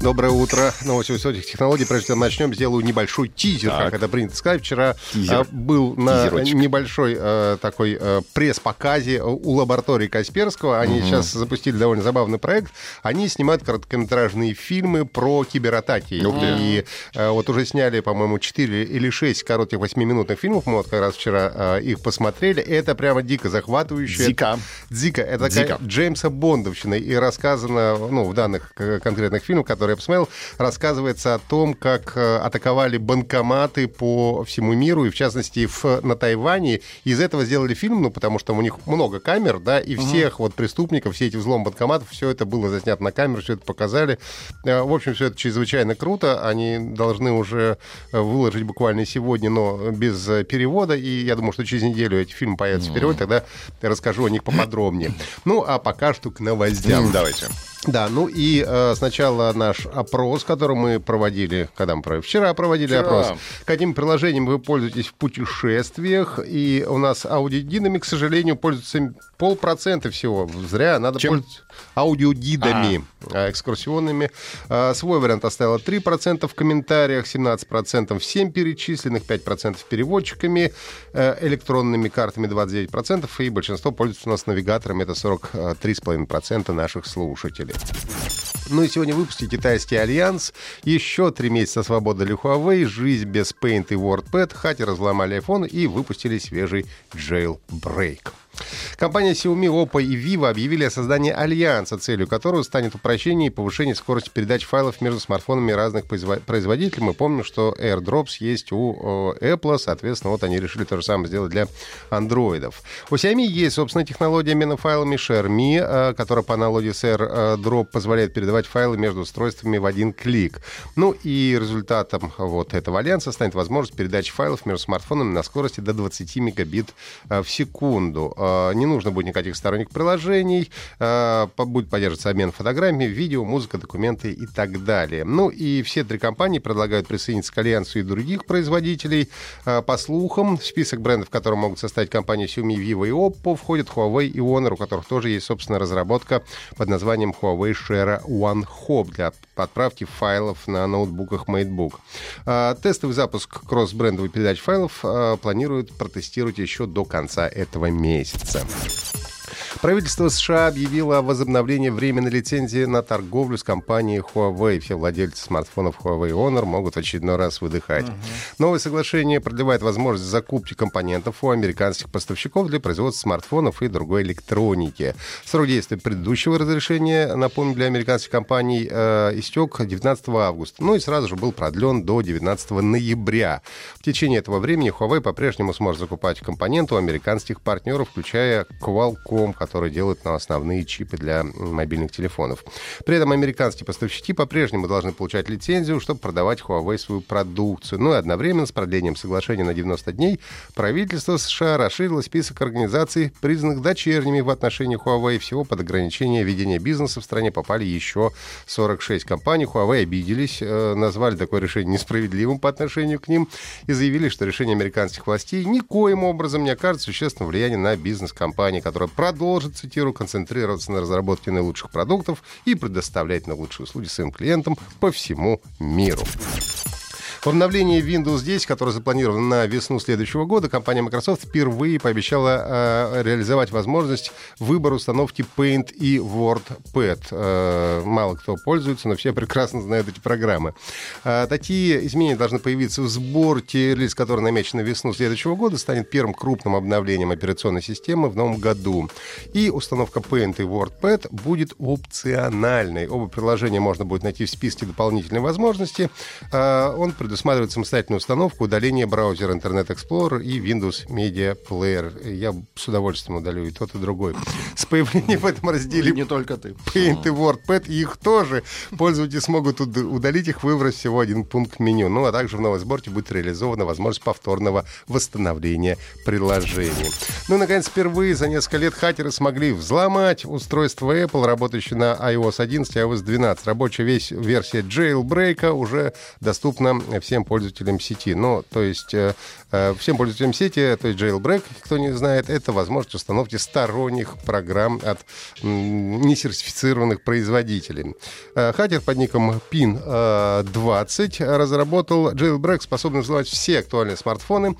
Доброе утро. Новости высоких технологий. Прежде чем начнем, сделаю небольшой тизер, Так. как это принято сказать. Вчера Тизер. а, был на Тизерочек. небольшой а, такой а, пресс-показе у лаборатории Касперского. Они сейчас запустили довольно забавный проект. Они снимают короткометражные фильмы про кибератаки. Ух. И а, вот уже сняли, по-моему, 4 или 6 коротких 8-минутных фильмов. Мы вот как раз вчера а, их посмотрели. Это прямо дико захватывающе. Дико. Дико. Это Дико. Джеймса Бондовщина. И рассказано, ну, в данных э, конкретных фильмах, которые я посмотрел, рассказывается о том, как э, атаковали банкоматы по всему миру, и в частности в, на Тайване. Из этого сделали фильм, ну, потому что у них много камер, да, и всех вот преступников, все эти взлом банкоматов, все это было заснято на камеру, все это показали. Э, В общем, все это чрезвычайно круто. Они должны уже э, выложить буквально сегодня, но без перевода. И я думаю, что через неделю эти фильмы появятся в переводе, тогда я расскажу о них поподробнее. Ну, а пока что к новостям. Давайте. Да, ну и э, сначала наш опрос, который мы проводили, когда мы проводили? Вчера проводили Вчера. опрос. Каким приложением вы пользуетесь в путешествиях? И у нас аудиогидами, к сожалению, пользуются полпроцента всего. Зря, надо Чем? пользоваться аудиогидами э, экскурсионными. Э, свой вариант оставило 3% в комментариях, 17% всем перечисленных, 5% переводчиками, э, электронными картами 29%, и большинство пользуются у нас навигаторами, это 43,5% наших слушателей. Ну и сегодня в выпуске китайский альянс, еще три месяца свободы для Huawei, жизнь без Paint и WordPad, хакеры взломали iPhone и выпустили свежий jailbreak. Компания Xiaomi, Oppo и Vivo объявили о создании альянса, целью которого станет упрощение и повышение скорости передач файлов между смартфонами разных произво- производителей. Мы помним, что AirDrops есть у э, Apple, соответственно, вот они решили то же самое сделать для андроидов. У Xiaomi есть, собственно, технология обмена файлами ShareMe, э, которая по аналогии с AirDrop позволяет передавать файлы между устройствами в один клик. Ну и результатом вот этого альянса станет возможность передачи файлов между смартфонами на скорости до 20 мегабит э, в секунду. Э, Не нужно будет никаких сторонних приложений, э, будет поддерживаться обмен фотографиями, видео, музыка, документы и так далее. Ну и все три компании предлагают присоединиться к альянсу и других производителей. Э, По слухам, список брендов, которые могут составить компании Xiaomi, Vivo и Oppo, входят Huawei и Honor, у которых тоже есть собственная разработка под названием Huawei Share One Hub для отправки файлов на ноутбуках MateBook. Тестовый запуск кросс-брендовой передачи файлов планируют протестировать еще до конца этого месяца. месяца. Правительство США объявило о возобновлении временной лицензии на торговлю с компанией Huawei. Все владельцы смартфонов Huawei Honor могут в очередной раз выдыхать. Новое соглашение продлевает возможность закупки компонентов у американских поставщиков для производства смартфонов и другой электроники. Срок действия предыдущего разрешения, напомню, для американских компаний э, истек 19 августа. Ну и сразу же был продлен до 19 ноября. В течение этого времени Huawei по-прежнему сможет закупать компоненты у американских партнеров, включая Qualcomm, который делает на основные чипы для мобильных телефонов. При этом американские поставщики по-прежнему должны получать лицензию, чтобы продавать Huawei свою продукцию. Ну и одновременно с продлением соглашения на 90 дней правительство США расширило список организаций, признанных дочерними в отношении Huawei. Всего под ограничение ведения бизнеса в стране попали еще 46 компаний. Huawei обиделись, э, назвали такое решение несправедливым по отношению к ним и заявили, что решение американских властей никоим образом не окажет существенного влияния на бизнес компании, которая продолжит, цитирую, концентрироваться на разработке наилучших продуктов и предоставлять наилучшие услуги своим клиентам по всему миру. В обновлении Windows 10, которое запланировано на весну следующего года, компания Microsoft впервые пообещала э, реализовать возможность выбора установки Paint и WordPad. Э, мало кто пользуется, но все прекрасно знают эти программы. Э, такие изменения должны появиться в сборке, релиз который намечен на весну следующего года, станет первым крупным обновлением операционной системы в новом году. И установка Paint и WordPad будет опциональной. Оба приложения можно будет найти в списке дополнительной возможности. Э, он предусматривает предусматривает самостоятельную установку, удаление браузера Internet Explorer и Windows Media Player. Я с удовольствием удалю и тот, и другой. С появлением в этом разделе не только ты. Paint и WordPad, их тоже пользователи смогут удалить их, выбрав всего один пункт меню. Ну, а также в новой сборке будет реализована возможность повторного восстановления приложений. Ну и, наконец, впервые за несколько лет хакеры смогли взломать устройство Apple, работающее на iOS 11 и iOS 12. Рабочая весь версия Jailbreak уже доступна всем пользователям сети. Ну, то есть э, э, всем пользователям сети, то есть Jailbreak, кто не знает, это возможность установки сторонних программ от несертифицированных производителей. Э, хакер под ником PIN20 разработал Jailbreak, способный взломать все актуальные смартфоны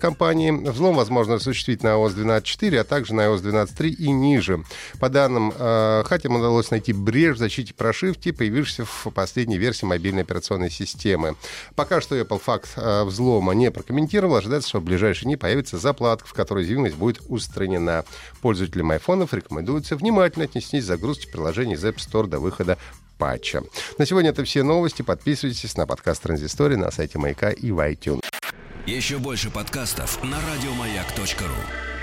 компании. Взлом возможно осуществить на iOS 12.4, а также на iOS 12.3 и ниже. По данным хакерам удалось найти брешь в защите прошивки, появившейся в последней версии мобильной операционной системы. Пока что Apple факт э, взлома не прокомментировал. Ожидается, что в ближайшие дни появится заплатка, в которой уязвимость будет устранена. Пользователям айфонов рекомендуется внимательно отнестись к загрузке приложений из App Store до выхода патча. На сегодня это все новости. Подписывайтесь на подкаст Транзистории на сайте Маяка и в iTunes. Еще больше подкастов на радиомаяк.ру